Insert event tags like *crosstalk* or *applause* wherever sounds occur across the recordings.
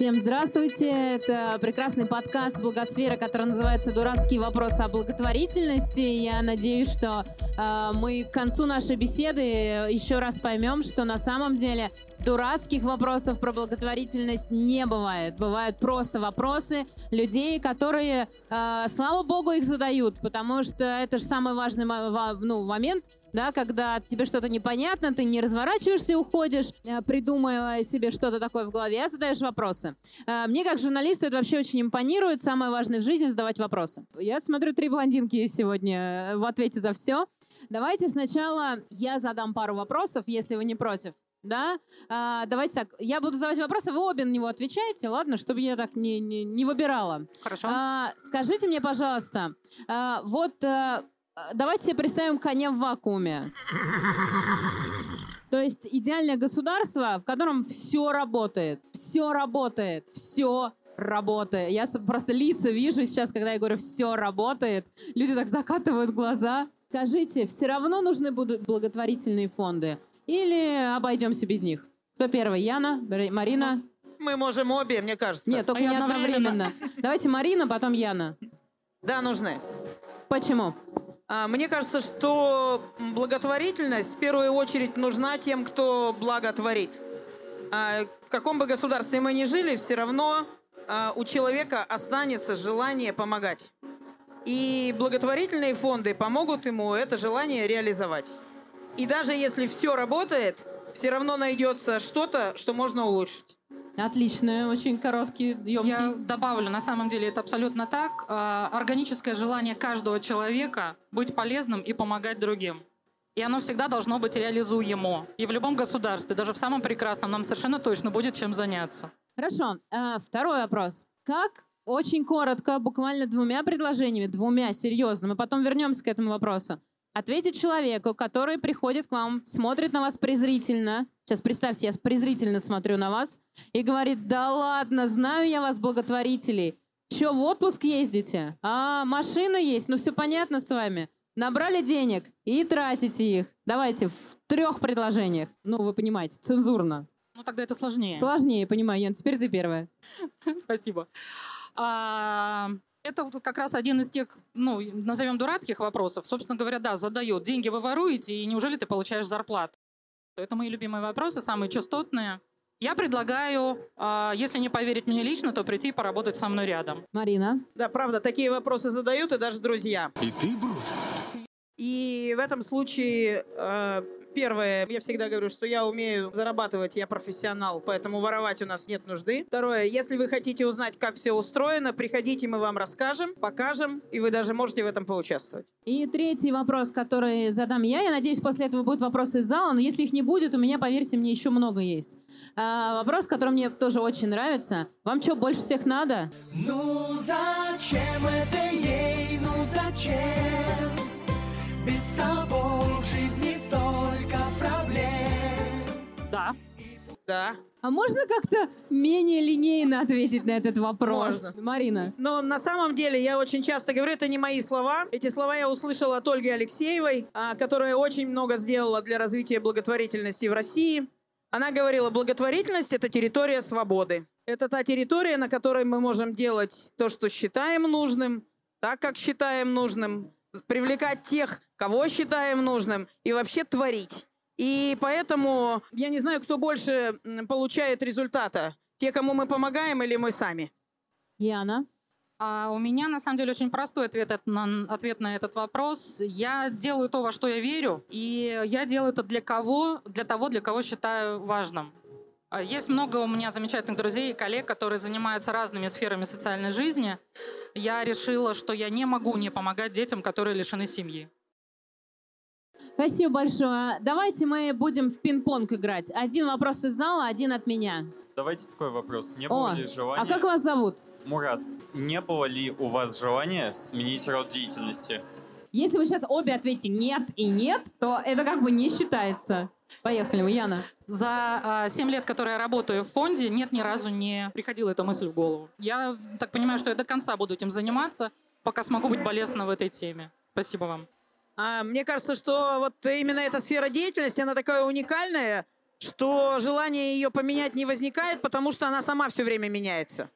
Всем здравствуйте! Это прекрасный подкаст «Благосфера», который называется «Дурацкие вопросы о благотворительности». Я надеюсь, что мы к концу нашей беседы еще раз поймем, что на самом деле дурацких вопросов про благотворительность не бывает. Бывают просто вопросы людей, которые, э, слава богу, их задают, потому что это же самый важный ну, момент — да, когда тебе что-то непонятно, ты не разворачиваешься и уходишь, э, придумывая себе что-то такое в голове, а задаешь вопросы. Э, мне как журналисту это вообще очень импонирует. Самое важное в жизни — задавать вопросы. Я смотрю три блондинки сегодня в ответе за все. Давайте сначала я задам пару вопросов, если вы не против. Да? А, давайте так. Я буду задавать вопросы, вы обе на него отвечаете, ладно, чтобы я так не, не, не выбирала. Хорошо. А, скажите мне, пожалуйста, а, вот а, давайте себе представим коня в вакууме. То есть идеальное государство, в котором все работает. Все работает. Все работает. Я просто лица вижу сейчас, когда я говорю «все работает». Люди так закатывают глаза. Скажите, все равно нужны будут благотворительные фонды? Или обойдемся без них? Кто первый? Яна? Марина? Мы можем обе, мне кажется. Нет, только а не одновременно. Давайте Марина, потом Яна. Да, нужны. Почему? А, мне кажется, что благотворительность в первую очередь нужна тем, кто благотворит. А, в каком бы государстве мы ни жили, все равно а, у человека останется желание помогать. И благотворительные фонды помогут ему это желание реализовать. И даже если все работает, все равно найдется что-то, что можно улучшить. Отлично, очень короткий, емкий. Я добавлю, на самом деле это абсолютно так. А, органическое желание каждого человека быть полезным и помогать другим. И оно всегда должно быть реализуемо. И в любом государстве, даже в самом прекрасном, нам совершенно точно будет чем заняться. Хорошо. А, второй вопрос. Как очень коротко, буквально двумя предложениями, двумя, серьезно, мы потом вернемся к этому вопросу, ответить человеку, который приходит к вам, смотрит на вас презрительно, сейчас представьте, я презрительно смотрю на вас, и говорит, да ладно, знаю я вас, благотворителей, Че, в отпуск ездите? А, машина есть, ну все понятно с вами. Набрали денег и тратите их. Давайте в трех предложениях. Ну, вы понимаете, цензурно. Ну, тогда это сложнее. Сложнее, понимаю, Ян. Теперь ты первая. *laughs* Спасибо. А, это вот как раз один из тех, ну, назовем дурацких вопросов. Собственно говоря, да, задает. Деньги вы воруете, и неужели ты получаешь зарплату? Это мои любимые вопросы, самые частотные. Я предлагаю, а, если не поверить мне лично, то прийти и поработать со мной рядом. Марина? Да, правда, такие вопросы задают и даже друзья. И ты, Брут? И в этом случае э, Первое, я всегда говорю, что я умею зарабатывать, я профессионал, поэтому воровать у нас нет нужды. Второе, если вы хотите узнать, как все устроено, приходите, мы вам расскажем, покажем, и вы даже можете в этом поучаствовать. И третий вопрос, который задам я, я надеюсь, после этого будут вопросы из зала, но если их не будет, у меня, поверьте мне, еще много есть. А, вопрос, который мне тоже очень нравится. Вам что, больше всех надо? Ну зачем это ей, ну зачем? Без того в жизни столько проблем. Да. Да. А можно как-то менее линейно ответить на этот вопрос? Можно. Марина. Но на самом деле я очень часто говорю, это не мои слова. Эти слова я услышала от Ольги Алексеевой, а, которая очень много сделала для развития благотворительности в России. Она говорила, благотворительность – это территория свободы. Это та территория, на которой мы можем делать то, что считаем нужным, так, как считаем нужным, привлекать тех, кого считаем нужным, и вообще творить. И поэтому я не знаю, кто больше получает результата. Те, кому мы помогаем, или мы сами. Яна? А у меня, на самом деле, очень простой ответ на, ответ на этот вопрос. Я делаю то, во что я верю, и я делаю это для кого? Для того, для кого считаю важным. А есть много у меня замечательных друзей и коллег, которые занимаются разными сферами социальной жизни. Я решила, что я не могу не помогать детям, которые лишены семьи. Спасибо большое. Давайте мы будем в пинг-понг играть. Один вопрос из зала, один от меня. Давайте такой вопрос. Не было О, ли желания... а как вас зовут? Мурат, не было ли у вас желания сменить род деятельности? Если вы сейчас обе ответите «нет» и «нет», то это как бы не считается. Поехали, Яна. За 7 лет, которые я работаю в фонде, нет ни разу не приходила эта мысль в голову. Я так понимаю, что я до конца буду этим заниматься, пока смогу быть полезна в этой теме. Спасибо вам. А, мне кажется, что вот именно эта сфера деятельности, она такая уникальная, что желание ее поменять не возникает, потому что она сама все время меняется.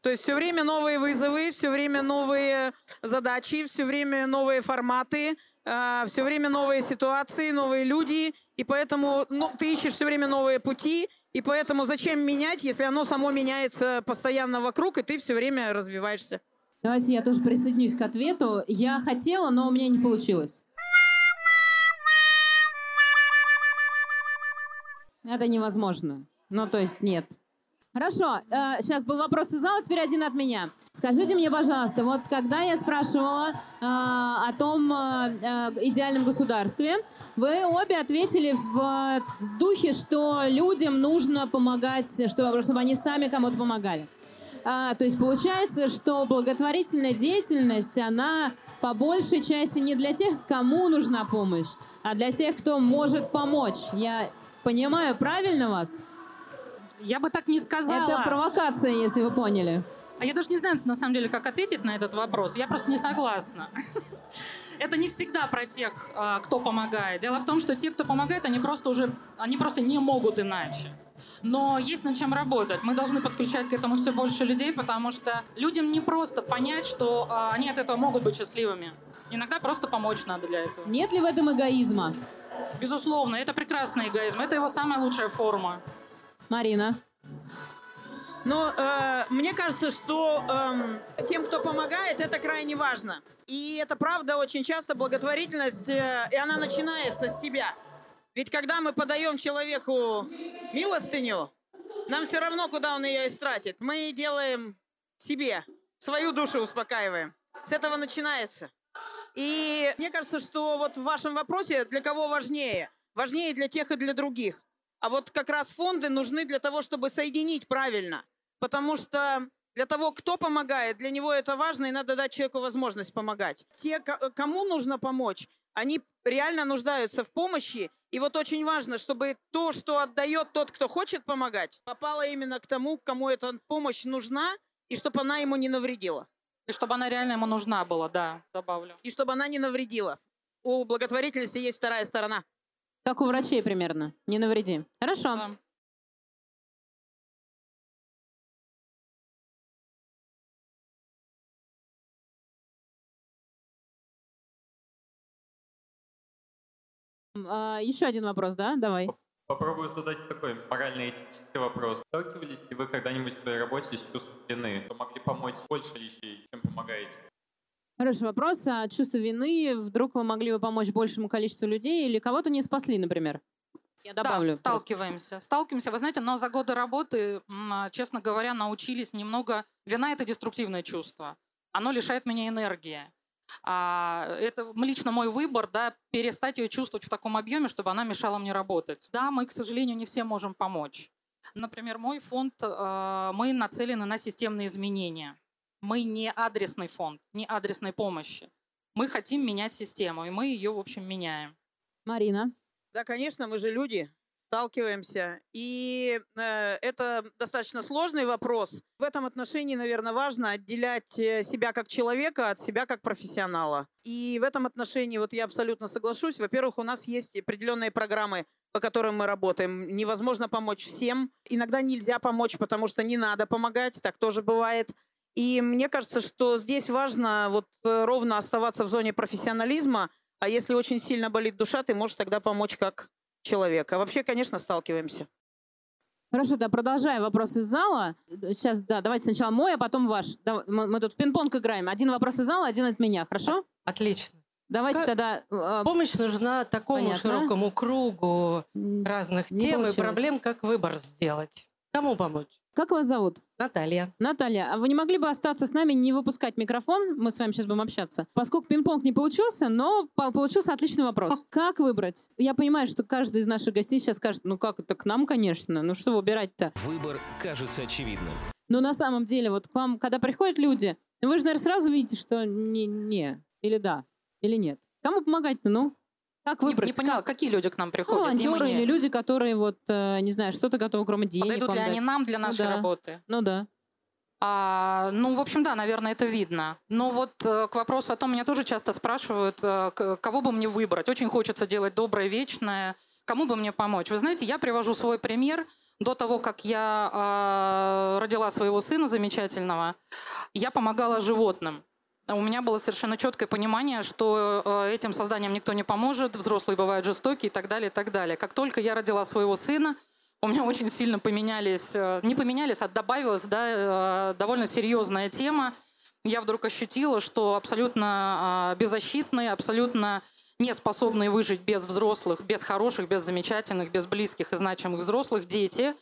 То есть все время новые вызовы, все время новые задачи, все время новые форматы, э, все время новые ситуации, новые люди. И поэтому ну, ты ищешь все время новые пути. И поэтому зачем менять, если оно само меняется постоянно вокруг, и ты все время развиваешься? Давайте я тоже присоединюсь к ответу. Я хотела, но у меня не получилось. Это невозможно. Ну, то есть нет. Хорошо, э, сейчас был вопрос из зала, теперь один от меня. Скажите мне, пожалуйста, вот когда я спрашивала э, о том э, идеальном государстве, вы обе ответили в духе, что людям нужно помогать, чтобы, чтобы они сами кому-то помогали. А, то есть получается, что благотворительная деятельность, она по большей части не для тех, кому нужна помощь, а для тех, кто может помочь. Я понимаю правильно вас? Я бы так не сказала. Это провокация, если вы поняли. А я даже не знаю, на самом деле, как ответить на этот вопрос. Я просто не согласна. *laughs* Это не всегда про тех, а, кто помогает. Дело в том, что те, кто помогает, они просто уже, они просто не могут иначе. Но есть над чем работать. Мы должны подключать к этому все больше людей, потому что людям не просто понять, что а, они от этого могут быть счастливыми. Иногда просто помочь надо для этого. Нет ли в этом эгоизма? Безусловно, это прекрасный эгоизм. Это его самая лучшая форма. Марина. Ну, э, мне кажется, что э, тем, кто помогает, это крайне важно. И это правда очень часто благотворительность, э, и она начинается с себя. Ведь когда мы подаем человеку милостыню, нам все равно, куда он ее истратит. Мы делаем себе, свою душу успокаиваем. С этого начинается. И мне кажется, что вот в вашем вопросе для кого важнее? Важнее для тех и для других. А вот как раз фонды нужны для того, чтобы соединить правильно. Потому что для того, кто помогает, для него это важно, и надо дать человеку возможность помогать. Те, кому нужно помочь, они реально нуждаются в помощи. И вот очень важно, чтобы то, что отдает тот, кто хочет помогать, попало именно к тому, кому эта помощь нужна, и чтобы она ему не навредила. И чтобы она реально ему нужна была, да, добавлю. И чтобы она не навредила. У благотворительности есть вторая сторона. Как у врачей примерно. Не навреди. Хорошо. Да. А, еще один вопрос, да? Давай. Попробую задать такой морально-этический вопрос. Сталкивались ли вы когда-нибудь в своей работе с чувством вины, что могли помочь больше людей, чем помогаете? Хороший вопрос. А чувство вины, вдруг вы могли бы помочь большему количеству людей или кого-то не спасли, например? Я добавлю. Да, сталкиваемся. Просто. Сталкиваемся. Вы знаете, но за годы работы, а, честно говоря, научились немного... Вина — это деструктивное чувство. Оно лишает меня энергии. А, это лично мой выбор, да, перестать ее чувствовать в таком объеме, чтобы она мешала мне работать. Да, мы, к сожалению, не всем можем помочь. Например, мой фонд, э, мы нацелены на системные изменения. Мы не адресный фонд, не адресной помощи. Мы хотим менять систему, и мы ее, в общем, меняем. Марина? Да, конечно, мы же люди, сталкиваемся. И э, это достаточно сложный вопрос. В этом отношении, наверное, важно отделять э, себя как человека от себя как профессионала. И в этом отношении вот я абсолютно соглашусь. Во-первых, у нас есть определенные программы, по которым мы работаем. Невозможно помочь всем. Иногда нельзя помочь, потому что не надо помогать. Так тоже бывает. И мне кажется, что здесь важно вот э, ровно оставаться в зоне профессионализма, а если очень сильно болит душа, ты можешь тогда помочь как человек. А вообще, конечно, сталкиваемся. Хорошо, да, продолжая вопрос из зала. Сейчас, да, давайте сначала мой, а потом ваш. Мы тут в пинг-понг играем. Один вопрос из зала, один от меня, хорошо? Отлично. Давайте как... тогда... Э, Помощь нужна такому Понятно. широкому кругу разных Не тем получилось. и проблем, как выбор сделать. Кому помочь? Как вас зовут? Наталья. Наталья, а вы не могли бы остаться с нами, не выпускать микрофон? Мы с вами сейчас будем общаться. Поскольку пинг-понг не получился, но получился отличный вопрос. Как выбрать? Я понимаю, что каждый из наших гостей сейчас скажет, ну как это, к нам, конечно. Ну что выбирать-то? Выбор кажется очевидным. Но на самом деле, вот к вам, когда приходят люди, вы же, наверное, сразу видите, что не, не, или да, или нет. Кому помогать-то, ну? Как выбрать? Не, не поняла, как? какие люди к нам приходят? волонтеры или люди, которые вот, э, не знаю, что-то готовы, кроме денег Подойдут ли дать? они нам для ну, нашей да. работы? Ну да. А, ну, в общем, да, наверное, это видно. Но вот э, к вопросу о том, меня тоже часто спрашивают, э, кого бы мне выбрать. Очень хочется делать доброе, вечное. Кому бы мне помочь? Вы знаете, я привожу свой пример. До того, как я э, родила своего сына замечательного, я помогала животным. У меня было совершенно четкое понимание, что э, этим созданием никто не поможет, взрослые бывают жестокие и так далее, и так далее. Как только я родила своего сына, у меня очень сильно поменялись, э, не поменялись, а добавилась да, э, довольно серьезная тема. Я вдруг ощутила, что абсолютно э, беззащитные, абсолютно не способные выжить без взрослых, без хороших, без замечательных, без близких и значимых взрослых дети.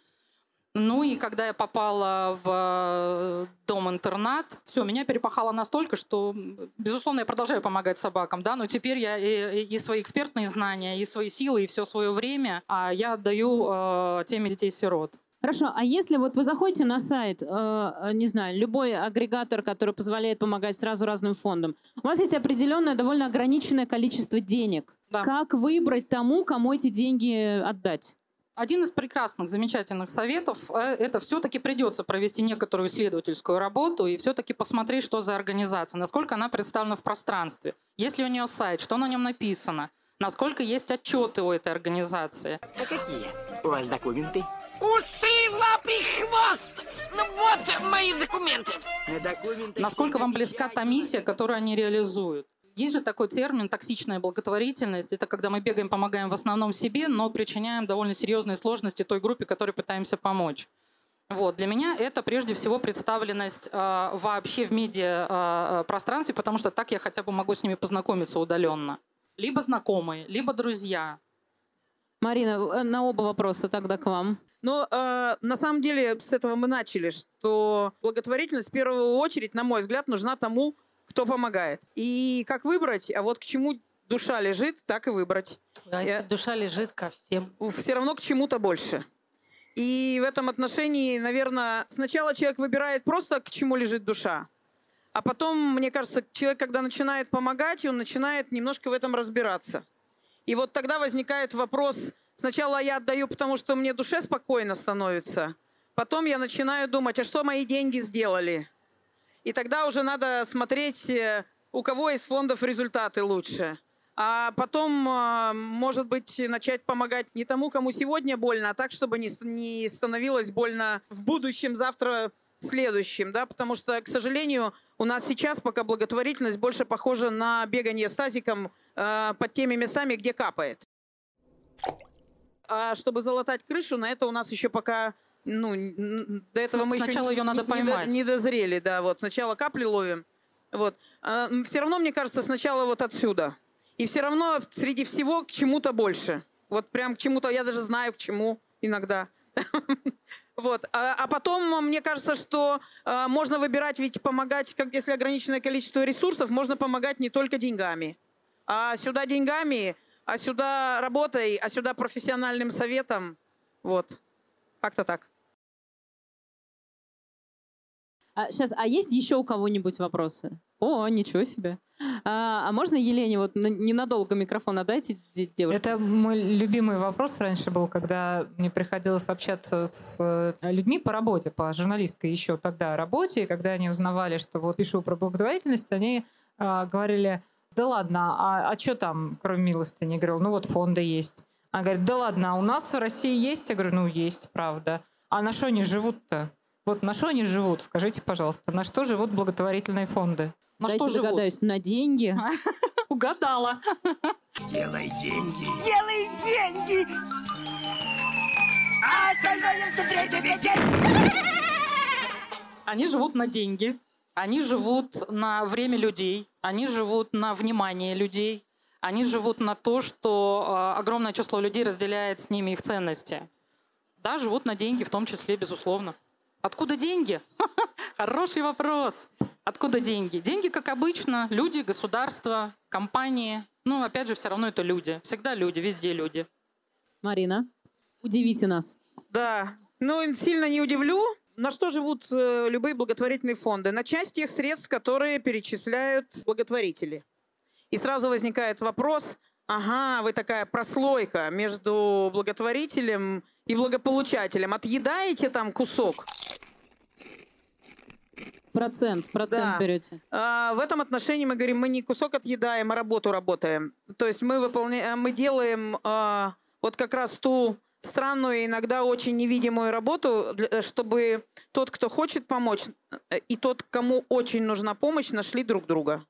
Ну и когда я попала в э, дом-интернат, все, меня перепахало настолько, что, безусловно, я продолжаю помогать собакам, да, но теперь я и, и свои экспертные знания, и свои силы, и все свое время а я отдаю э, теме детей-сирот. Хорошо, а если вот вы заходите на сайт, э, не знаю, любой агрегатор, который позволяет помогать сразу разным фондам, у вас есть определенное, довольно ограниченное количество денег. Да. Как выбрать тому, кому эти деньги отдать? Один из прекрасных, замечательных советов э, – это все-таки придется провести некоторую исследовательскую работу и все-таки посмотреть, что за организация, насколько она представлена в пространстве, есть ли у нее сайт, что на нем написано, насколько есть отчеты у этой организации. А какие у вас документы? Усы, лапы, хвост! Ну вот мои документы. Документы Насколько вам близка та миссия, которую они реализуют? Есть же такой термин «токсичная благотворительность». Это когда мы бегаем, помогаем в основном себе, но причиняем довольно серьезные сложности той группе, которой пытаемся помочь. Вот. Для меня это прежде всего представленность э, вообще в медиа э, пространстве, потому что так я хотя бы могу с ними познакомиться удаленно. Либо знакомые, либо друзья. Марина, э, на оба вопроса тогда к вам. Но э, на самом деле с этого мы начали, что благотворительность в первую очередь, на мой взгляд, нужна тому, кто помогает. И как выбрать, а вот к чему душа лежит, так и выбрать. Да, если Я- душа лежит ко всем. Все равно к чему-то больше. И в этом отношении, наверное, сначала человек выбирает просто, к чему лежит душа. А потом, мне кажется, человек, когда начинает помогать, он начинает немножко в этом разбираться. И вот тогда возникает вопрос, сначала я отдаю, потому что мне душе спокойно становится, потом я начинаю думать, а что мои деньги сделали? И тогда уже надо смотреть, э, у кого из фондов результаты лучше. А потом, э, может быть, начать помогать не тому, кому сегодня больно, а так, чтобы не, становилось больно в будущем, завтра, следующем, да, потому что, к сожалению, у нас сейчас пока благотворительность больше похожа на бегание с тазиком э, под теми местами, где капает. А чтобы залатать крышу, на это у нас еще пока, ну, до этого мы еще Сначала не- ее надо не- не до- поймать. Не дозрели, да, вот сначала капли ловим, вот. все равно, мне кажется, сначала вот отсюда. И все равно среди всего к чему-то больше. Вот прям к чему-то, я даже знаю к чему иногда. *laughs* Вот. А, а потом, мне кажется, что а, можно выбирать, ведь помогать, как если ограниченное количество ресурсов, можно помогать не только деньгами. А сюда деньгами, а сюда работой, а сюда профессиональным советом. Вот. Как-то так. А, сейчас, а есть еще у кого-нибудь вопросы? О, ничего себе. А, а можно Елене вот на- ненадолго микрофон отдайте, де- девушке? Это мой любимый вопрос раньше был, когда мне приходилось общаться с э, людьми по работе, по журналистской еще тогда работе, и когда они узнавали, что вот пишу про благотворительность, они а, говорили, да ладно, а, а что там, кроме милостыни? Я говорю, ну вот фонды есть. Она говорит, да ладно, а у нас в России есть? Я говорю, ну есть, правда. А на что они живут-то? Вот на что они живут? Скажите, пожалуйста, на что живут благотворительные фонды? На Дайте что живут? догадаюсь, на деньги. *laughs* Угадала. Делай деньги. Делай деньги! А остальное все дребедень. Они живут на деньги, они живут на время людей, они живут на внимание людей, они живут на то, что э, огромное число людей разделяет с ними их ценности. Да, живут на деньги, в том числе, безусловно. Откуда деньги? *laughs* Хороший вопрос. Откуда деньги? Деньги, как обычно, люди, государство, компании. Ну, опять же, все равно это люди. Всегда люди, везде люди. Марина, удивите нас. Да. Ну, сильно не удивлю. На что живут э, любые благотворительные фонды? На часть тех средств, которые перечисляют благотворители. И сразу возникает вопрос, ага, вы такая прослойка между благотворителем и благополучателем. Отъедаете там кусок? Процент, процент да. берете. А, в этом отношении мы говорим, мы не кусок отъедаем, а работу работаем. То есть мы выполняем, мы делаем а, вот как раз ту странную, иногда очень невидимую работу, чтобы тот, кто хочет помочь, и тот, кому очень нужна помощь, нашли друг друга.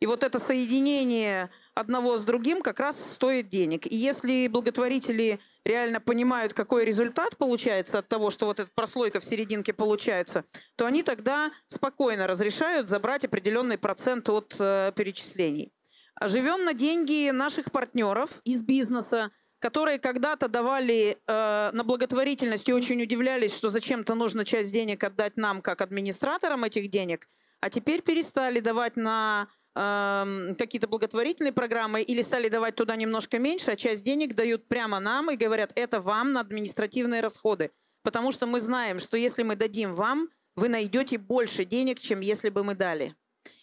И вот это соединение одного с другим как раз стоит денег. И если благотворители реально понимают, какой результат получается от того, что вот эта прослойка в серединке получается, то они тогда спокойно разрешают забрать определенный процент от э, перечислений. А живем на деньги наших партнеров из бизнеса, которые когда-то давали э, на благотворительность и очень удивлялись, что зачем-то нужно часть денег отдать нам, как администраторам этих денег, а теперь перестали давать на э, какие-то благотворительные программы или стали давать туда немножко меньше, а часть денег дают прямо нам и говорят, это вам на административные расходы. Потому что мы знаем, что если мы дадим вам, вы найдете больше денег, чем если бы мы дали.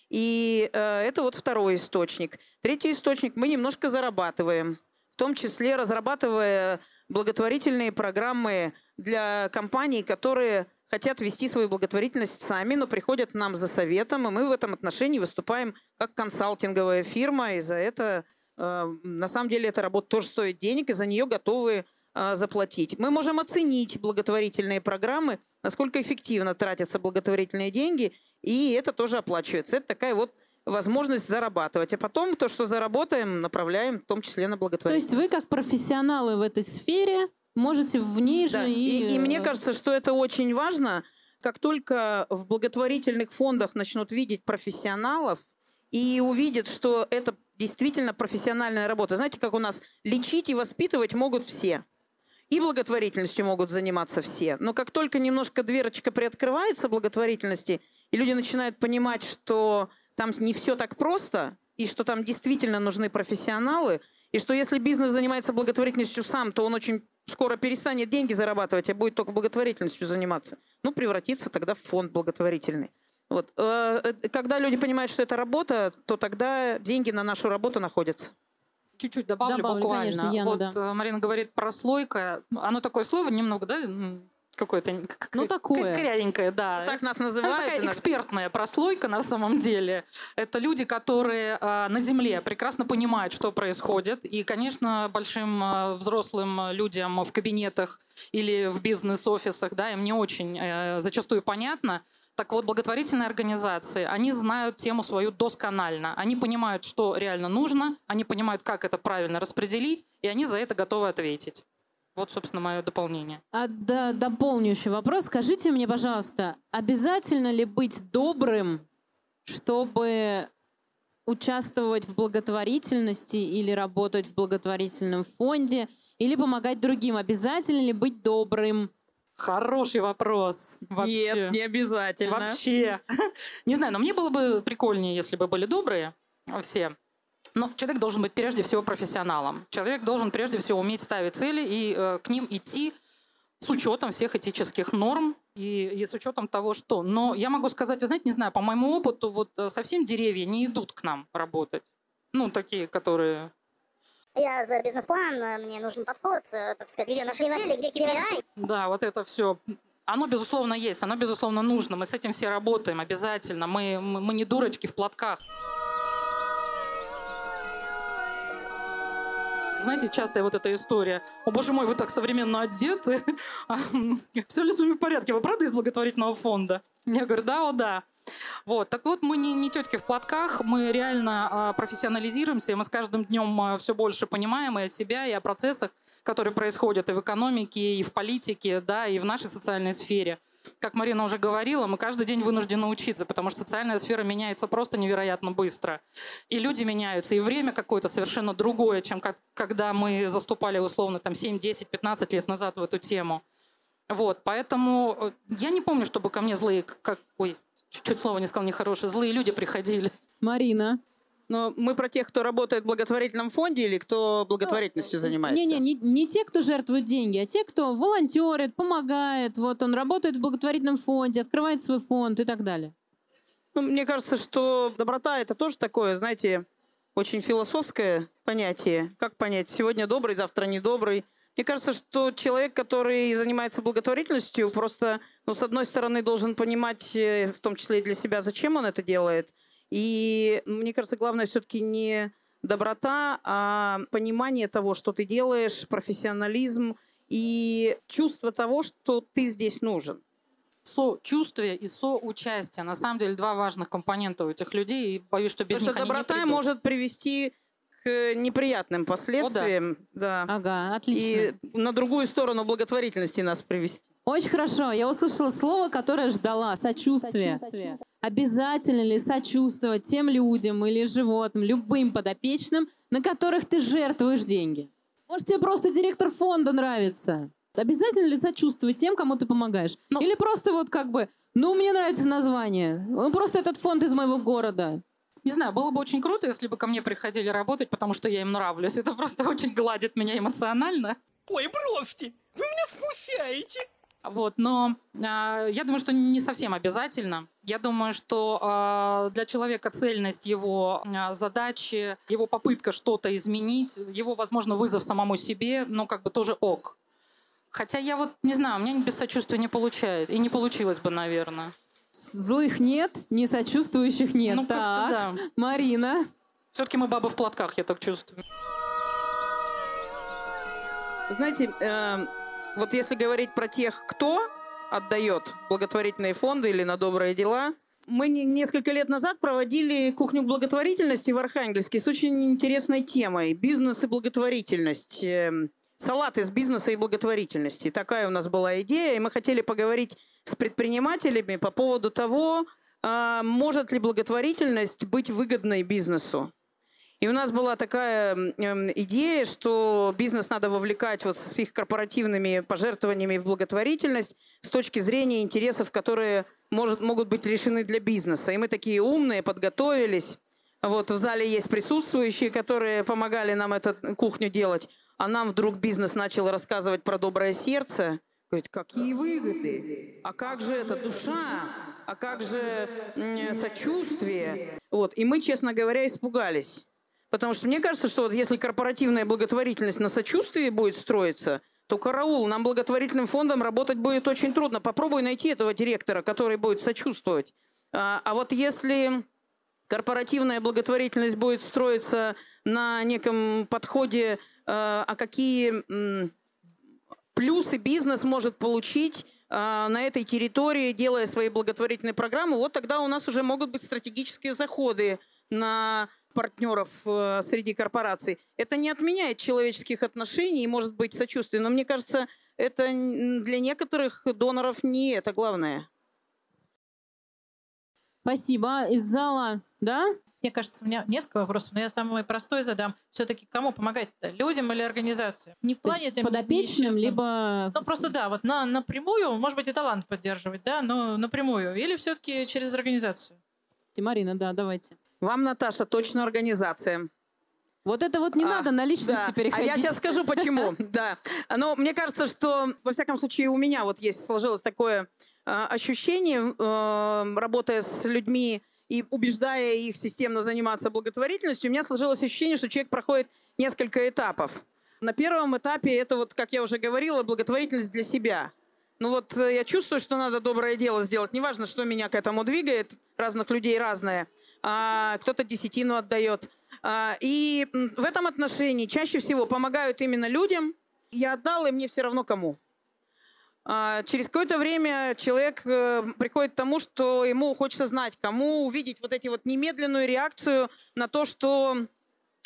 И э, это вот второй источник. Третий источник мы немножко зарабатываем, в том числе разрабатывая благотворительные программы для компаний, которые хотят вести свою благотворительность сами, но приходят нам за советом, и мы в этом отношении выступаем как консалтинговая фирма, и за это, э, на самом деле, эта работа тоже стоит денег, и за нее готовы э, заплатить. Мы можем оценить благотворительные программы, насколько эффективно тратятся благотворительные деньги, и это тоже оплачивается. Это такая вот возможность зарабатывать. А потом то, что заработаем, направляем в том числе на благотворительность. То есть вы как профессионалы в этой сфере можете в ней же да. и... и... И мне э, кажется, что это очень важно. Как только в благотворительных фондах начнут видеть профессионалов и увидят, что это действительно профессиональная работа. Знаете, как у нас лечить и воспитывать могут все. И благотворительностью могут заниматься все. Но как только немножко дверочка приоткрывается благотворительности, и люди начинают понимать, что там не все так просто, и что там действительно нужны профессионалы, и что если бизнес занимается благотворительностью сам, то он очень скоро перестанет деньги зарабатывать, а будет только благотворительностью заниматься. Ну, превратится тогда в фонд благотворительный. Вот. Э, э, когда люди понимают, что это работа, то тогда деньги на нашу работу находятся. Чуть-чуть добавлю, добавлю буквально. Конечно, Яна, вот да. Э, Марина говорит прослойка. Оно такое слово немного, да, какое-то ну такое кряденькое, да. Так нас называют. Это такая экспертная прослойка на самом деле. Это люди, которые э, на земле прекрасно понимают, что происходит, и, конечно, большим э, взрослым людям в кабинетах или в бизнес-офисах, да, им не очень э, зачастую понятно. Так вот, благотворительные организации, они знают тему свою досконально. Они понимают, что реально нужно, они понимают, как это правильно распределить, и они за это готовы ответить. Вот, собственно, мое дополнение. А да, дополняющий вопрос. Скажите мне, пожалуйста, обязательно ли быть добрым, чтобы участвовать в благотворительности или работать в благотворительном фонде, или помогать другим? Обязательно ли быть добрым? Хороший вопрос. Вообще. Нет, не обязательно. Вообще. *laughs* Не знаю, но мне было бы прикольнее, если бы были добрые все. Но человек должен быть прежде всего профессионалом. Человек должен прежде всего уметь ставить цели и э, к ним идти с учетом всех этических норм и, и с учетом того, что. Но я могу сказать, вы знаете, не знаю, по моему опыту, вот э, совсем деревья не идут к нам работать. Ну, такие, которые я за бизнес-план, э, мне нужен подход, э, так сказать, где наши цели, где KPI. Да, вот это все. Оно, безусловно, есть, оно, безусловно, нужно. Мы с этим все работаем обязательно. Мы, мы, мы не дурочки в платках. Знаете, частая вот эта история. О, боже мой, вы так современно одеты. *laughs* Все ли с вами в порядке? Вы правда из благотворительного фонда? Я говорю, да, о, да. Вот, так вот, мы не, не тетки в платках, мы реально а, профессионализируемся, и мы с каждым днем а, все больше понимаем и о себя, и о процессах, которые происходят и в экономике, и в политике, да, и в нашей социальной сфере как Марина уже говорила, мы каждый день вынуждены учиться, потому что социальная сфера меняется просто невероятно быстро. И люди меняются, и время какое-то совершенно другое, чем как, когда мы заступали условно там 7, 10, 15 лет назад в эту тему. Вот, поэтому э, я не помню, чтобы ко мне злые, как, ой, чуть слова не сказал нехорошие, злые люди приходили. Марина. Но мы про тех, кто работает в благотворительном фонде или кто благотворительностью ну, занимается? Не-не, не, не те, кто жертвует деньги, а те, кто волонтерит, помогает. Вот он работает в благотворительном фонде, открывает свой фонд и так далее. Ну, мне кажется, что доброта это тоже такое, знаете, очень философское понятие. Как понять, сегодня добрый, завтра недобрый. Мне кажется, что человек, который занимается благотворительностью, просто, ну, с одной стороны, должен понимать, э, в том числе и для себя, зачем он это делает. И мне кажется, главное все-таки не доброта, а понимание того, что ты делаешь, профессионализм и чувство того, что ты здесь нужен. Сочувствие и соучастие. На самом деле два важных компонента у этих людей, и боюсь, что без Потому них что доброта они не может привести к неприятным последствиям. О, да. да. Ага, отлично. И на другую сторону благотворительности нас привести. Очень хорошо. Я услышала слово, которое ждала. Сочувствие. Сочувствие. Обязательно ли сочувствовать тем людям или животным, любым подопечным, на которых ты жертвуешь деньги? Может, тебе просто директор фонда нравится? Обязательно ли сочувствовать тем, кому ты помогаешь? Ну, Или просто вот как бы, ну, мне нравится название. Ну, просто этот фонд из моего города. Не знаю, было бы очень круто, если бы ко мне приходили работать, потому что я им нравлюсь. *laughs* Это просто очень гладит меня эмоционально. Ой, бросьте! Вы меня смущаете! Вот, но э, я думаю, что не совсем обязательно. Я думаю, что э, для человека цельность его э, задачи, его попытка что-то изменить, его, возможно, вызов самому себе, ну, как бы тоже ок. Хотя я вот не знаю, у меня без сочувствия не получает. И не получилось бы, наверное. Злых нет, не сочувствующих нет. Ну, так, да. Марина. Все-таки мы бабы в платках, я так чувствую. Знаете, э, вот если говорить про тех, кто отдает благотворительные фонды или на добрые дела, мы несколько лет назад проводили кухню благотворительности в Архангельске с очень интересной темой – бизнес и благотворительность. Эм, салат из бизнеса и благотворительности. Такая у нас была идея, и мы хотели поговорить с предпринимателями по поводу того, а, может ли благотворительность быть выгодной бизнесу. И у нас была такая идея, что бизнес надо вовлекать вот с их корпоративными пожертвованиями в благотворительность с точки зрения интересов, которые может, могут быть решены для бизнеса. И мы такие умные, подготовились. Вот в зале есть присутствующие, которые помогали нам эту кухню делать а нам вдруг бизнес начал рассказывать про доброе сердце. Говорит, какие выгоды? А как же это душа? А как же сочувствие? Вот. И мы, честно говоря, испугались. Потому что мне кажется, что вот если корпоративная благотворительность на сочувствии будет строиться, то караул, нам благотворительным фондом работать будет очень трудно. Попробуй найти этого директора, который будет сочувствовать. А, а вот если корпоративная благотворительность будет строиться на неком подходе Э, а какие плюсы бизнес может получить э, на этой территории, делая свои благотворительные программы, вот тогда у нас уже могут быть стратегические заходы на партнеров э, среди корпораций. Это не отменяет человеческих отношений и может быть сочувствие, но мне кажется, это для некоторых доноров не это главное. Спасибо. Из зала, да? Мне кажется, у меня несколько вопросов, но я самый простой задам. Все-таки кому помогать-то? Людям или организации? Не в плане тем подопечным, либо... Ну, просто да, вот на, напрямую, может быть, и талант поддерживать, да, но напрямую. Или все-таки через организацию? Марина, да, давайте. Вам, Наташа, точно организация. Вот это вот не а, надо на личности да. переходить. А я сейчас скажу, почему. *laughs* Да. Но мне кажется, что, во всяком случае, у меня вот есть, сложилось такое э, ощущение, э, работая с людьми, и убеждая их системно заниматься благотворительностью, у меня сложилось ощущение, что человек проходит несколько этапов. На первом этапе это вот, как я уже говорила, благотворительность для себя. Ну вот э, я чувствую, что надо доброе дело сделать. Неважно, что меня к этому двигает, разных людей разное. А, кто-то десятину отдает. А, и в этом отношении чаще всего помогают именно людям. Я отдал, и мне все равно кому. А, через какое-то время человек э, приходит к тому, что ему хочется знать, кому увидеть вот эти вот немедленную реакцию на то, что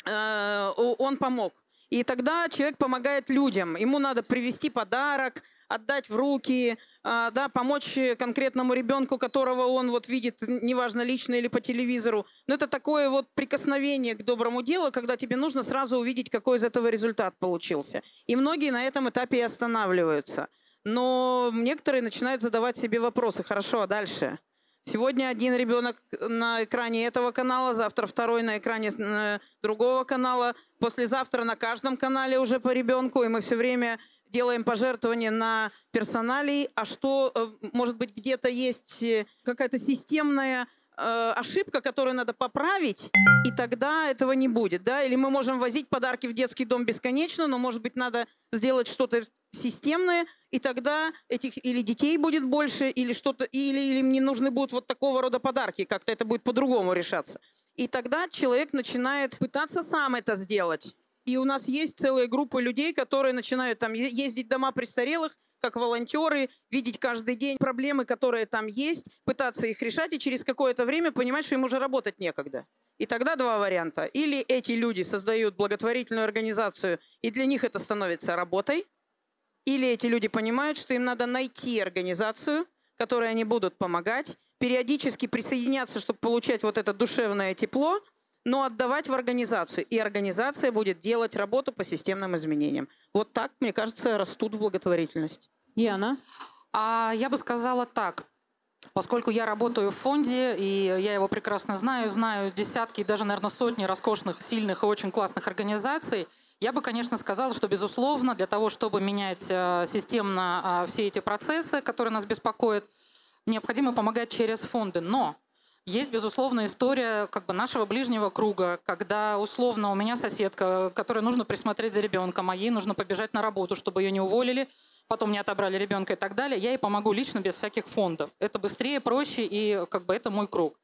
э, он помог. И тогда человек помогает людям. Ему надо привести подарок, отдать в руки, а, да, помочь конкретному ребенку, которого он вот видит, неважно, лично или по телевизору. Но это такое вот прикосновение к доброму делу, когда тебе нужно сразу увидеть, какой из этого результат получился. И многие на этом этапе и останавливаются но некоторые начинают задавать себе вопросы. Хорошо, а дальше? Сегодня один ребенок на экране этого канала, завтра второй на экране э, другого канала, послезавтра на каждом канале уже по ребенку, и мы все время делаем пожертвования на персоналей. А что, э, может быть, где-то есть э, какая-то системная э, ошибка, которую надо поправить, и тогда этого не будет, да? Или мы можем возить подарки в детский дом бесконечно, но, может быть, надо сделать что-то системное, и тогда этих или детей будет больше, или что-то, или, или им не нужны будут вот такого рода подарки, как-то это будет по-другому решаться. И тогда человек начинает пытаться сам это сделать. И у нас есть целая группа людей, которые начинают там ездить в дома престарелых, как волонтеры, видеть каждый день проблемы, которые там есть, пытаться их решать, и через какое-то время понимать, что им уже работать некогда. И тогда два варианта. Или эти люди создают благотворительную организацию, и для них это становится работой, или эти люди понимают, что им надо найти организацию, которой они будут помогать, периодически присоединяться, чтобы получать вот это душевное тепло, но отдавать в организацию. И организация будет делать работу по системным изменениям. Вот так, мне кажется, растут в благотворительность. Яна? А я бы сказала так. Поскольку я работаю в фонде, и я его прекрасно знаю, знаю десятки, даже, наверное, сотни роскошных, сильных и очень классных организаций, я бы, конечно, сказала, что, безусловно, для того, чтобы менять э, системно э, все эти процессы, которые нас беспокоят, необходимо помогать через фонды. Но есть, безусловно, история как бы нашего ближнего круга, когда условно у меня соседка, которой нужно присмотреть за ребенком, а ей нужно побежать на работу, чтобы ее не уволили, потом не отобрали ребенка и так далее. Я ей помогу лично без всяких фондов. Это быстрее, проще и как бы это мой круг.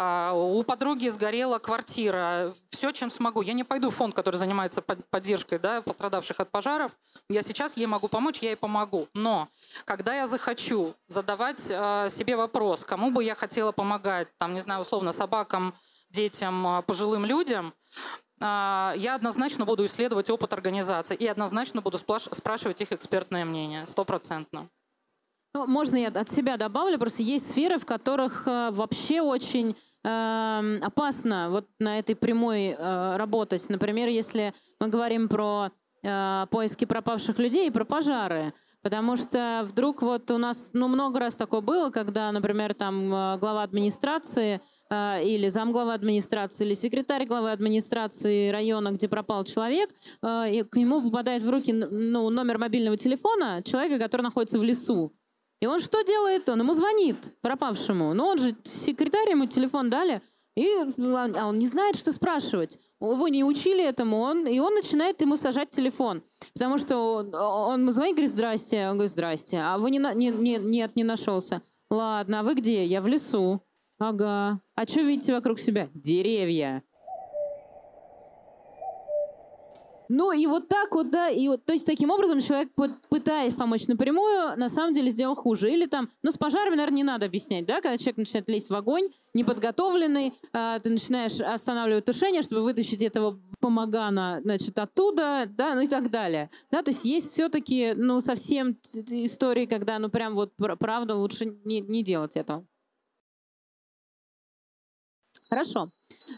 А, у подруги сгорела квартира. Все, чем смогу. Я не пойду в фонд, который занимается поддержкой да, пострадавших от пожаров. Я сейчас ей могу помочь, я ей помогу. Но когда я захочу задавать э, себе вопрос, кому бы я хотела помогать, там, не знаю, условно, собакам, детям, а, пожилым людям, я однозначно буду исследовать опыт организации и однозначно буду спрашивать их экспертное мнение, стопроцентно. Ну, можно я от себя добавлю? Просто есть сферы, в которых э, вообще очень э, опасно вот на этой прямой э, работать. Например, если мы говорим про э, поиски пропавших людей и про пожары. Потому что вдруг вот у нас, ну, много раз такое было, когда, например, там э, глава администрации э, или замглава администрации, или секретарь главы администрации района, где пропал человек, и к нему попадает в руки ну, номер мобильного телефона человека, который находится в лесу. И он что делает? Он ему звонит пропавшему. Но он же секретарь, ему телефон дали. И а он не знает, что спрашивать. Его не учили этому, он, и он начинает ему сажать телефон. Потому что он, он ему звонит, говорит, здрасте. Он говорит, здрасте. А вы не, не, не, нет, не нашелся. Ладно, а вы где? Я в лесу. Ага. А что видите вокруг себя? Деревья. Ну и вот так вот, да, и вот, то есть таким образом человек, пытаясь помочь напрямую, на самом деле сделал хуже. Или там, ну с пожарами, наверное, не надо объяснять, да, когда человек начинает лезть в огонь, неподготовленный, э, ты начинаешь останавливать тушение, чтобы вытащить этого помогана, значит, оттуда, да, ну и так далее. Да, то есть есть все-таки, ну, совсем истории, когда, ну, прям вот правда лучше не, не делать этого. Хорошо.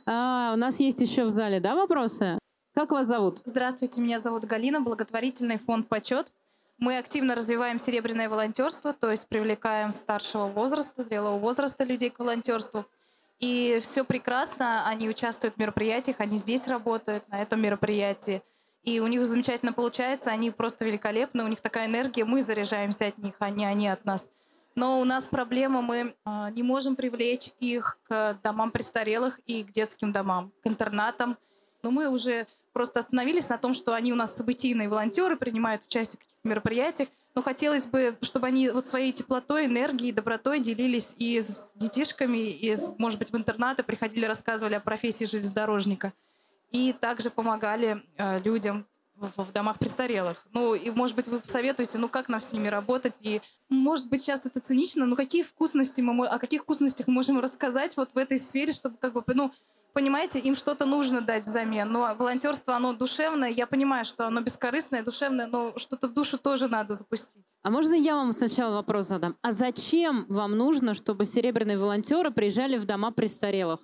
А, у нас есть еще в зале, да, вопросы? Как вас зовут? Здравствуйте, меня зовут Галина, благотворительный фонд «Почет». Мы активно развиваем серебряное волонтерство, то есть привлекаем старшего возраста, зрелого возраста людей к волонтерству. И все прекрасно, они участвуют в мероприятиях, они здесь работают, на этом мероприятии. И у них замечательно получается, они просто великолепны, у них такая энергия, мы заряжаемся от них, а не они от нас. Но у нас проблема, мы э, не можем привлечь их к домам престарелых и к детским домам, к интернатам. Но мы уже просто остановились на том, что они у нас событийные волонтеры, принимают участие в каких-то мероприятиях. Но хотелось бы, чтобы они вот своей теплотой, энергией, добротой делились и с детишками, и, может быть, в интернаты приходили, рассказывали о профессии железнодорожника. И также помогали э, людям в, в домах престарелых. Ну, и, может быть, вы посоветуете, ну, как нам с ними работать. И, может быть, сейчас это цинично, но какие вкусности мы, о каких вкусностях мы можем рассказать вот в этой сфере, чтобы, как бы, ну, понимаете, им что-то нужно дать взамен. Но волонтерство, оно душевное. Я понимаю, что оно бескорыстное, душевное, но что-то в душу тоже надо запустить. А можно я вам сначала вопрос задам? А зачем вам нужно, чтобы серебряные волонтеры приезжали в дома престарелых?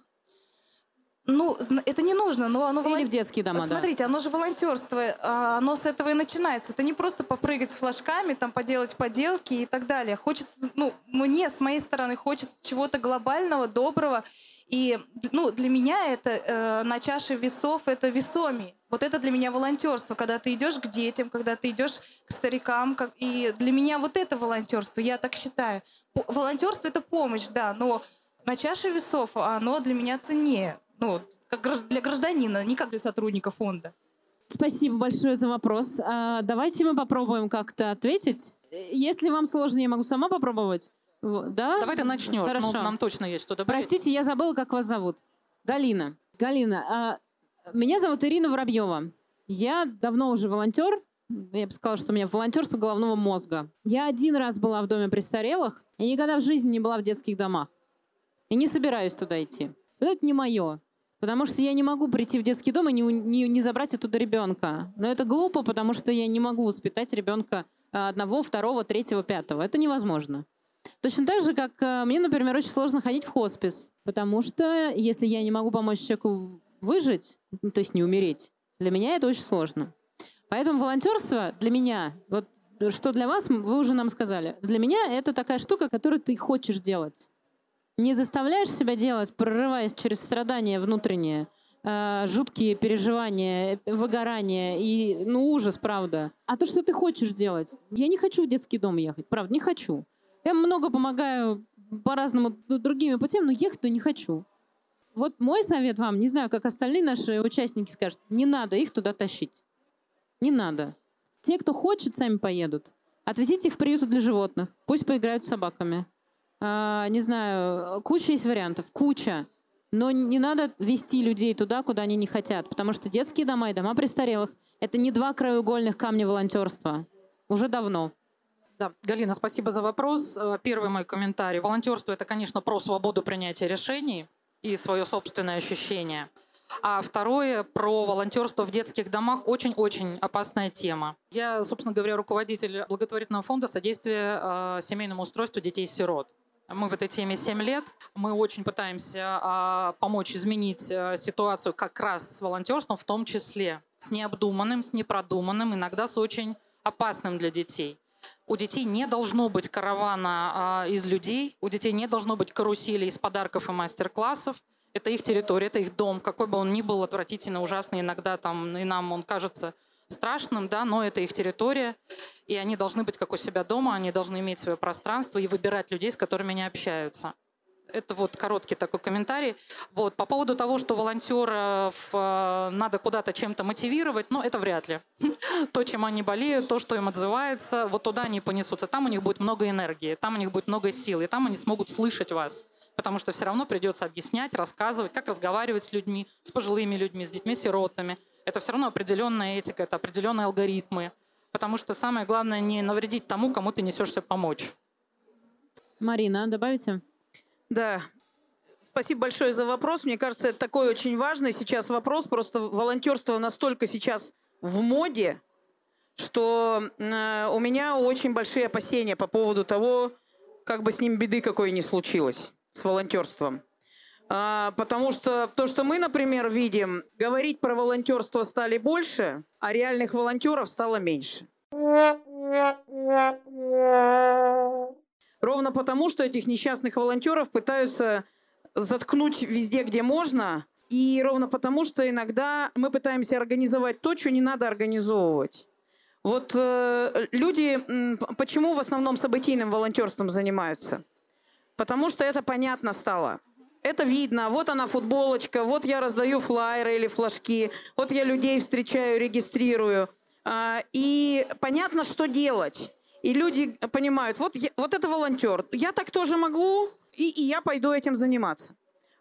Ну, это не нужно, но оно... Или в детские дома, Смотрите, да. оно же волонтерство, а, оно с этого и начинается. Это не просто попрыгать с флажками, там, поделать поделки и так далее. Хочется, ну, мне, с моей стороны, хочется чего-то глобального, доброго. И ну, для меня это э, на чаше весов это весомее. Вот это для меня волонтерство, когда ты идешь к детям, когда ты идешь к старикам. Как... И для меня вот это волонтерство, я так считаю. Волонтерство это помощь, да, но на чаше весов оно для меня ценнее. Ну, как для гражданина, не как для сотрудника фонда. Спасибо большое за вопрос. А, давайте мы попробуем как-то ответить. Если вам сложно, я могу сама попробовать. Да? Давай ты начнешь. Ну, Хорошо. Ну, нам точно есть что добавить. Простите, я забыла, как вас зовут. Галина. Галина, а, меня зовут Ирина Воробьева. Я давно уже волонтер. Я бы сказала, что у меня волонтерство головного мозга. Я один раз была в доме престарелых и никогда в жизни не была в детских домах. И не собираюсь туда идти. Вот это не мое. Потому что я не могу прийти в детский дом и не, не, не забрать оттуда ребенка. Но это глупо, потому что я не могу воспитать ребенка а, одного, второго, третьего, пятого. Это невозможно. Точно так же, как а, мне, например, очень сложно ходить в хоспис. Потому что если я не могу помочь человеку выжить, ну, то есть не умереть, для меня это очень сложно. Поэтому волонтерство для меня, вот что для вас, вы уже нам сказали, для меня это такая штука, которую ты хочешь делать не заставляешь себя делать, прорываясь через страдания внутренние, э, жуткие переживания, выгорание и, ну, ужас, правда. А то, что ты хочешь делать. Я не хочу в детский дом ехать, правда, не хочу. Я много помогаю по-разному другими путями, но ехать-то не хочу. Вот мой совет вам, не знаю, как остальные наши участники скажут, не надо их туда тащить. Не надо. Те, кто хочет, сами поедут. Отвезите их в приюты для животных. Пусть поиграют с собаками. А, не знаю, куча есть вариантов, куча. Но не надо вести людей туда, куда они не хотят, потому что детские дома и дома престарелых — это не два краеугольных камня волонтерства. Уже давно. Да, Галина, спасибо за вопрос. Э, первый мой комментарий. Волонтерство — это, конечно, про свободу принятия решений и свое собственное ощущение. А второе про волонтерство в детских домах очень-очень опасная тема. Я, собственно говоря, руководитель благотворительного фонда содействия э, семейному устройству детей-сирот. Мы в этой теме 7 лет. Мы очень пытаемся а, помочь изменить а, ситуацию как раз с волонтерством, в том числе с необдуманным, с непродуманным, иногда с очень опасным для детей. У детей не должно быть каравана а, из людей, у детей не должно быть карусели из подарков и мастер-классов. Это их территория, это их дом, какой бы он ни был отвратительно, ужасный, иногда там и нам он кажется страшным, да, но это их территория, и они должны быть как у себя дома, они должны иметь свое пространство и выбирать людей, с которыми они общаются. Это вот короткий такой комментарий. Вот. По поводу того, что волонтеров э, надо куда-то чем-то мотивировать, ну, это вряд ли. *laughs* То, чем они болеют, то, что им отзывается, вот туда они понесутся. Там у них будет много энергии, там у них будет много сил, и там они смогут слышать вас. Потому что все равно придется объяснять, рассказывать, как разговаривать с людьми, с пожилыми людьми, с детьми-сиротами, это все равно определенная этика, это определенные алгоритмы. Потому что самое главное не навредить тому, кому ты несешься помочь. Марина, добавите? Да, Спасибо большое за вопрос. Мне кажется, это такой очень важный сейчас вопрос. Просто волонтерство настолько сейчас в моде, что э, у меня очень большие опасения по поводу того, как бы с ним беды какой ни случилось с волонтерством. А, потому что то, что мы, например, видим, говорить про волонтерство стали больше, а реальных волонтеров стало меньше. Ровно потому, что этих несчастных волонтеров пытаются заткнуть везде, где можно, и ровно потому, что иногда мы пытаемся организовать то, что не надо организовывать. Вот э, люди, почему в основном событийным волонтерством занимаются? Потому что это понятно стало это видно. Вот она футболочка, вот я раздаю флайеры или флажки, вот я людей встречаю, регистрирую. А, и понятно, что делать. И люди понимают, вот, я, вот это волонтер, я так тоже могу, и, и я пойду этим заниматься.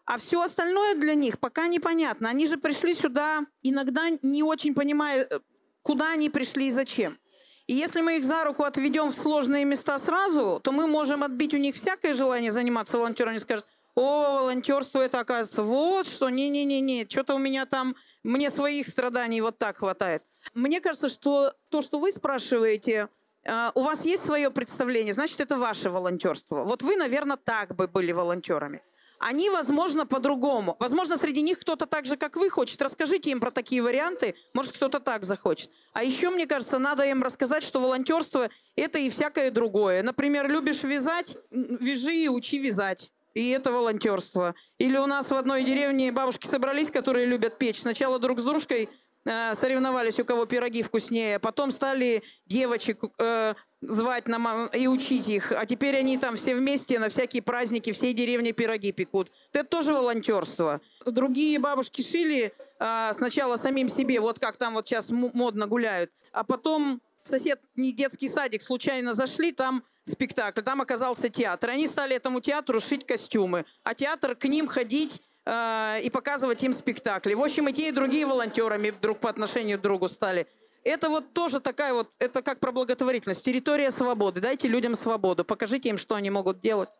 А все остальное для них пока непонятно. Они же пришли сюда, иногда не очень понимая, э, куда они пришли и зачем. И если мы их за руку отведем в сложные места сразу, то мы можем отбить у них всякое желание заниматься волонтером. Они скажут, о, волонтерство это оказывается, вот что, не-не-не-не, что-то у меня там, мне своих страданий вот так хватает. Мне кажется, что то, что вы спрашиваете, э, у вас есть свое представление, значит, это ваше волонтерство. Вот вы, наверное, так бы были волонтерами. Они, возможно, по-другому. Возможно, среди них кто-то так же, как вы, хочет. Расскажите им про такие варианты. Может, кто-то так захочет. А еще, мне кажется, надо им рассказать, что волонтерство – это и всякое другое. Например, любишь вязать – вяжи и учи вязать и это волонтерство. Или у нас в одной деревне бабушки собрались, которые любят печь. Сначала друг с дружкой э, соревновались, у кого пироги вкуснее, потом стали девочек э, звать на, и учить их, а теперь они там все вместе на всякие праздники всей деревни пироги пекут. Это тоже волонтерство. Другие бабушки шили а, сначала самим себе, вот как там вот сейчас модно гуляют, а потом в соседний детский садик случайно зашли, там спектакль, там оказался театр. Они стали этому театру шить костюмы, а театр к ним ходить э, и показывать им спектакли. В общем, и те, и другие волонтерами друг по отношению к другу стали. Это вот тоже такая вот, это как про благотворительность. Территория свободы. Дайте людям свободу. Покажите им, что они могут делать.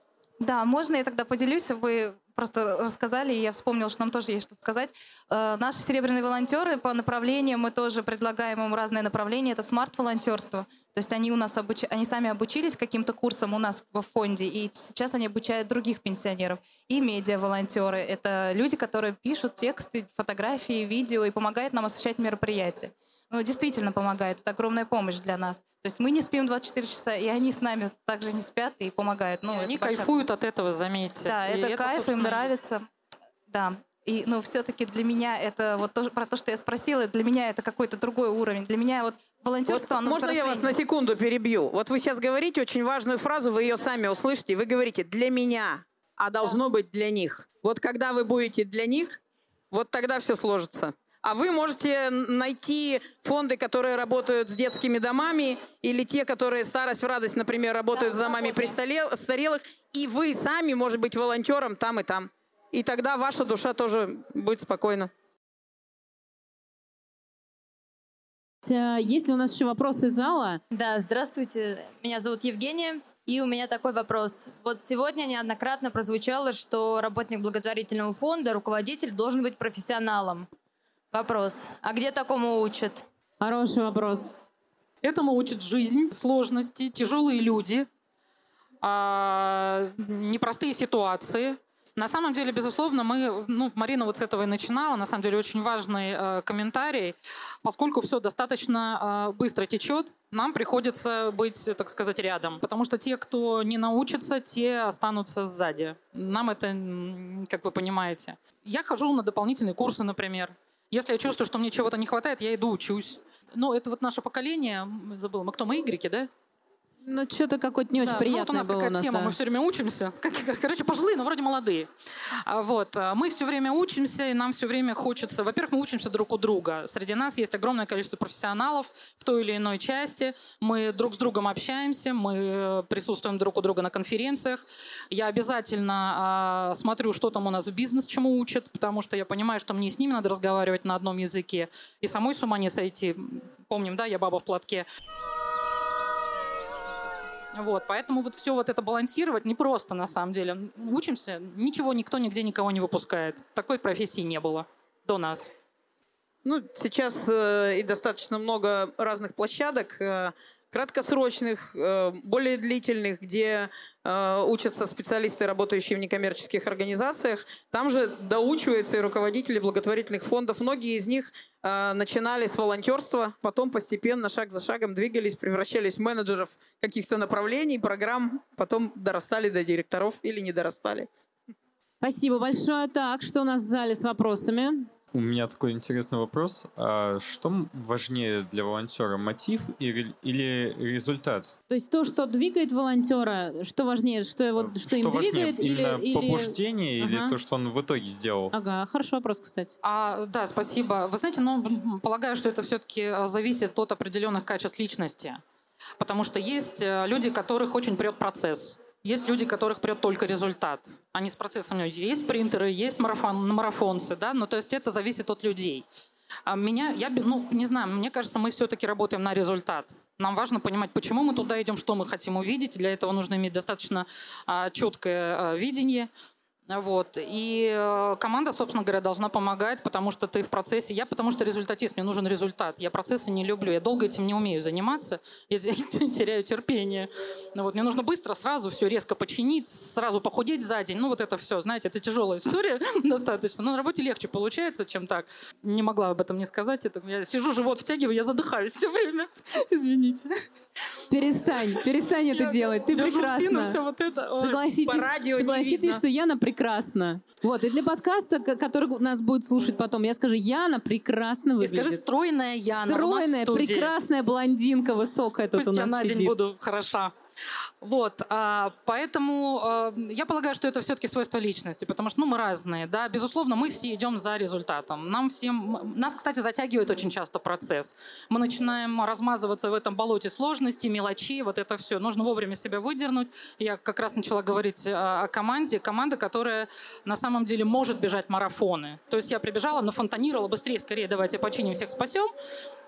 Да, можно я тогда поделюсь? Вы просто рассказали, и я вспомнила, что нам тоже есть что сказать. Э, наши серебряные волонтеры по направлениям, мы тоже предлагаем им разные направления. Это смарт-волонтерство. То есть они у нас обуч... они сами обучились каким-то курсам у нас в фонде, и сейчас они обучают других пенсионеров. И медиа-волонтеры. Это люди, которые пишут тексты, фотографии, видео и помогают нам освещать мероприятия ну, действительно помогает. Это огромная помощь для нас. То есть мы не спим 24 часа, и они с нами также не спят и помогают. Ну, и они кайфуют от этого, заметьте. Да, и это, это кайф, им нравится. Да. И, ну, все-таки для меня это вот то, про то, что я спросила, для меня это какой-то другой уровень. Для меня вот волонтерство, вот, оно Можно я вас на секунду перебью? Вот вы сейчас говорите очень важную фразу, вы ее сами услышите. Вы говорите «для меня», а должно да. быть «для них». Вот когда вы будете для них, вот тогда все сложится. А вы можете найти фонды, которые работают с детскими домами, или те, которые «Старость в радость», например, работают да, с домами престарелых, и вы сами, может быть, волонтером там и там. И тогда ваша душа тоже будет спокойна. Есть ли у нас еще вопросы из зала? Да, здравствуйте. Меня зовут Евгения. И у меня такой вопрос. Вот сегодня неоднократно прозвучало, что работник благотворительного фонда, руководитель должен быть профессионалом. Вопрос. А где такому учат? Хороший вопрос. Этому учат жизнь, сложности, тяжелые люди, а, непростые ситуации. На самом деле, безусловно, мы, ну, Марина вот с этого и начинала, на самом деле очень важный э, комментарий, поскольку все достаточно э, быстро течет, нам приходится быть, так сказать, рядом, потому что те, кто не научится, те останутся сзади. Нам это, как вы понимаете. Я хожу на дополнительные курсы, например, если я чувствую, что мне чего-то не хватает, я иду учусь. Ну, это вот наше поколение, забыла, мы кто, мы игреки, да? Ну, что-то какое-то не очень да, приятное ну, вот у нас какая-то нас, тема, да. мы все время учимся. Короче, пожилые, но вроде молодые. А вот. А мы все время учимся, и нам все время хочется... Во-первых, мы учимся друг у друга. Среди нас есть огромное количество профессионалов в той или иной части. Мы друг с другом общаемся, мы э, присутствуем друг у друга на конференциях. Я обязательно а, смотрю, что там у нас в бизнес, чему учат, потому что я понимаю, что мне с ними надо разговаривать на одном языке. И самой с ума не сойти. Помним, да, я баба в платке. Вот, поэтому вот все вот это балансировать непросто на самом деле. Учимся, ничего никто нигде никого не выпускает. Такой профессии не было до нас. Ну, сейчас э, и достаточно много разных площадок. Э, краткосрочных, э, более длительных, где э, учатся специалисты, работающие в некоммерческих организациях. Там же доучиваются и руководители благотворительных фондов. Многие из них э, начинали с волонтерства, потом постепенно, шаг за шагом двигались, превращались в менеджеров каких-то направлений, программ, потом дорастали до директоров или не дорастали. Спасибо большое. Так, что у нас в зале с вопросами? У меня такой интересный вопрос. А что важнее для волонтера, мотив или, результат? То есть то, что двигает волонтера, что важнее, что его, что, что им важнее, двигает, именно или побуждение ага. или то, что он в итоге сделал? Ага, хороший вопрос, кстати. А, да, спасибо. Вы знаете, ну, полагаю, что это все-таки а, зависит от определенных качеств личности, потому что есть э, люди, которых очень прет процесс есть люди, которых прет только результат. Они с процессом есть принтеры, есть марафон, марафонцы, да, ну то есть это зависит от людей. А меня, я, ну, не знаю, мне кажется, мы все-таки работаем на результат. Нам важно понимать, почему мы туда идем, что мы хотим увидеть. Для этого нужно иметь достаточно а, четкое а, видение. Вот. И э, команда, собственно говоря, должна помогать, потому что ты в процессе. Я потому что результатист, мне нужен результат. Я процессы не люблю, я долго этим не умею заниматься, я *laughs* теряю терпение. Ну, вот. Мне нужно быстро, сразу все резко починить, сразу похудеть за день. Ну вот это все, знаете, это тяжелая история *laughs* достаточно. Но на работе легче получается, чем так. Не могла об этом не сказать. Это, я сижу, живот втягиваю, я задыхаюсь все время. *laughs* Извините. Перестань, перестань это делать. Ты это. Согласитесь, согласитесь что я напряг прекрасно. Вот, и для подкаста, который нас будет слушать потом, я скажу, Яна прекрасно выглядит. И скажи, стройная Яна Стройная, прекрасная блондинка, высокая тут Пусть у нас я на сидит. день буду хороша. Вот, а, поэтому а, я полагаю, что это все-таки свойство личности, потому что ну, мы разные, да, безусловно, мы все идем за результатом. Нам всем, нас, кстати, затягивает очень часто процесс. Мы начинаем размазываться в этом болоте сложностей, мелочей, вот это все. Нужно вовремя себя выдернуть. Я как раз начала говорить о, о команде, команда, которая на самом деле может бежать марафоны. То есть я прибежала, нафонтанировала, быстрее, скорее, давайте починим, всех спасем,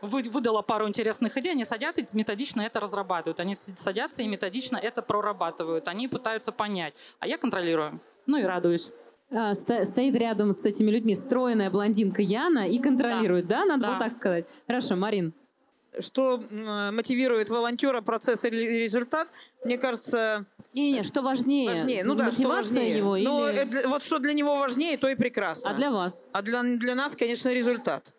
вы, выдала пару интересных идей, они садятся и методично это разрабатывают. Они садятся и методично это прорабатывают. Они пытаются понять. А я контролирую. Ну и радуюсь. А, стоит рядом с этими людьми стройная блондинка Яна и контролирует, да? да? Надо да. было так сказать. Хорошо, Марин. Что мотивирует волонтера процесс или результат? Мне кажется... Не-не, что важнее? Важнее, ну да, что важнее. его Но или... вот что для него важнее, то и прекрасно. А для вас? А для, для нас, конечно, результат.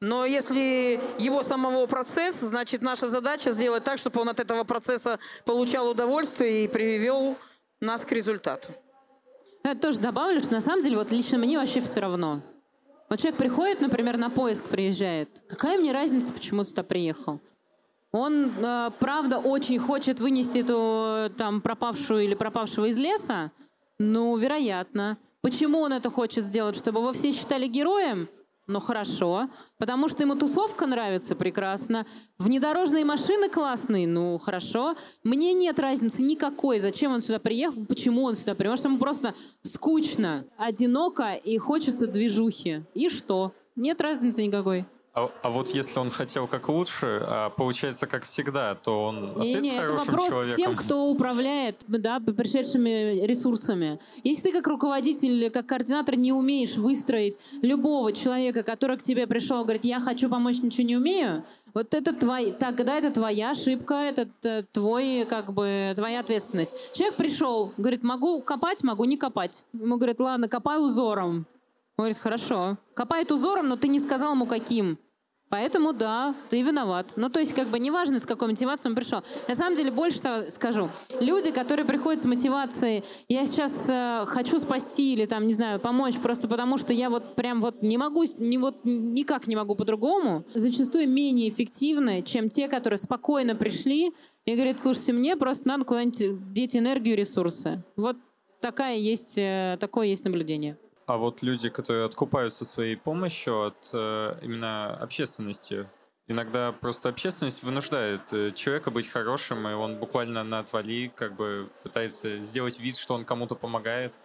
Но если его самого процесс, значит, наша задача сделать так, чтобы он от этого процесса получал удовольствие и привел нас к результату. Я тоже добавлю, что на самом деле вот лично мне вообще все равно. Вот человек приходит, например, на поиск приезжает. Какая мне разница, почему сюда приехал? Он, э, правда, очень хочет вынести эту там пропавшую или пропавшего из леса? Ну, вероятно. Почему он это хочет сделать? Чтобы его все считали героем? Ну хорошо, потому что ему тусовка нравится прекрасно, внедорожные машины классные, ну хорошо. Мне нет разницы никакой, зачем он сюда приехал, почему он сюда приехал, потому что ему просто скучно, одиноко и хочется движухи. И что? Нет разницы никакой. А, а вот если он хотел как лучше, а получается как всегда, то он остается не, не, хорошим это вопрос человеком? к тем, кто управляет да, пришедшими ресурсами. Если ты как руководитель, как координатор не умеешь выстроить любого человека, который к тебе пришел, говорит, я хочу помочь, ничего не умею, вот это твой, тогда это твоя ошибка, это твой, как бы, твоя ответственность. Человек пришел, говорит, могу копать, могу не копать. Ему говорят, ладно, копай узором. Он говорит, хорошо. Копает узором, но ты не сказал ему каким. Поэтому да, ты виноват. Ну, то есть, как бы неважно, с какой мотивацией он пришел. На самом деле, больше того скажу. Люди, которые приходят с мотивацией, я сейчас э, хочу спасти или там, не знаю, помочь, просто потому что я вот прям вот не могу, не, вот никак не могу по-другому, зачастую менее эффективны, чем те, которые спокойно пришли и говорят, слушайте, мне просто надо куда-нибудь деть энергию, ресурсы. Вот такая есть, э, такое есть наблюдение. А вот люди, которые откупаются своей помощью от э, именно общественности, иногда просто общественность вынуждает э, человека быть хорошим, и он буквально на отвали как бы пытается сделать вид, что он кому-то помогает.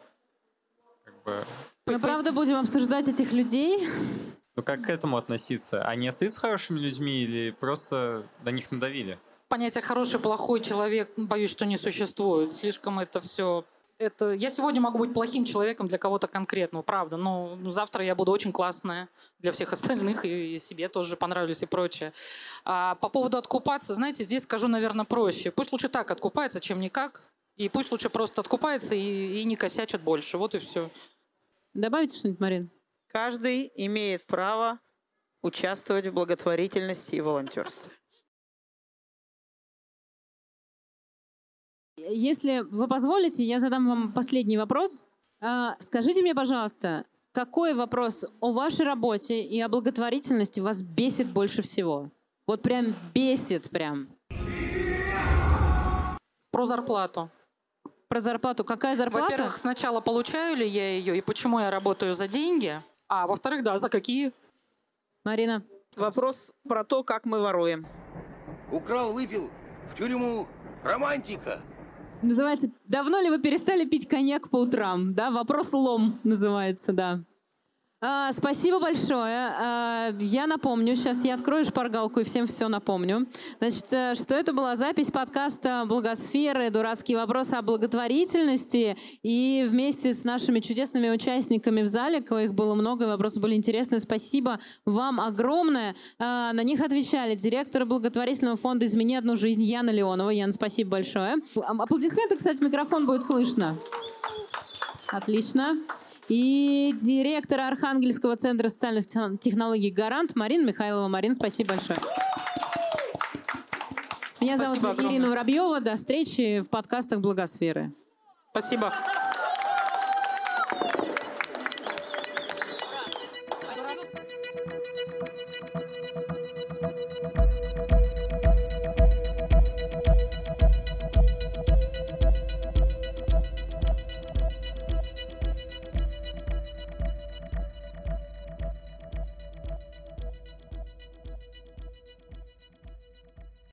Как бы... Мы правда будем обсуждать этих людей? Ну как к этому относиться? Они остаются хорошими людьми или просто на них надавили? Понятие хороший, плохой человек, боюсь, что не существует. Слишком это все это я сегодня могу быть плохим человеком для кого-то конкретного, правда, но завтра я буду очень классная для всех *laughs* остальных и, и себе тоже понравлюсь и прочее. А по поводу откупаться, знаете, здесь скажу, наверное, проще. Пусть лучше так откупается, чем никак, и пусть лучше просто откупается и, и не косячат больше. Вот и все. Добавите что-нибудь, Марин? Каждый имеет право участвовать в благотворительности и волонтерстве. Если вы позволите, я задам вам последний вопрос. А, скажите мне, пожалуйста, какой вопрос о вашей работе и о благотворительности вас бесит больше всего? Вот прям бесит прям. Про зарплату. Про зарплату. Какая зарплата? Во-первых, сначала получаю ли я ее и почему я работаю за деньги, а во-вторых, да, за какие? Марина. Вопрос про то, как мы воруем. Украл, выпил, в тюрьму, романтика. Называется «Давно ли вы перестали пить коньяк по утрам?» Да, вопрос лом называется, да. А, спасибо большое. А, я напомню, сейчас я открою шпаргалку и всем все напомню. Значит, э, что это была запись подкаста «Благосферы. Дурацкие вопросы о благотворительности». И вместе с нашими чудесными участниками в зале, их было много, вопросы были интересные, спасибо вам огромное. А, на них отвечали директор благотворительного фонда «Измени одну жизнь» Яна Леонова. Яна, спасибо большое. Аплодисменты, кстати, микрофон будет слышно. Отлично и директор Архангельского центра социальных технологий «Гарант» Марина Михайлова. Марин, спасибо большое. Меня спасибо зовут огромное. Ирина Воробьева. До встречи в подкастах «Благосферы». Спасибо.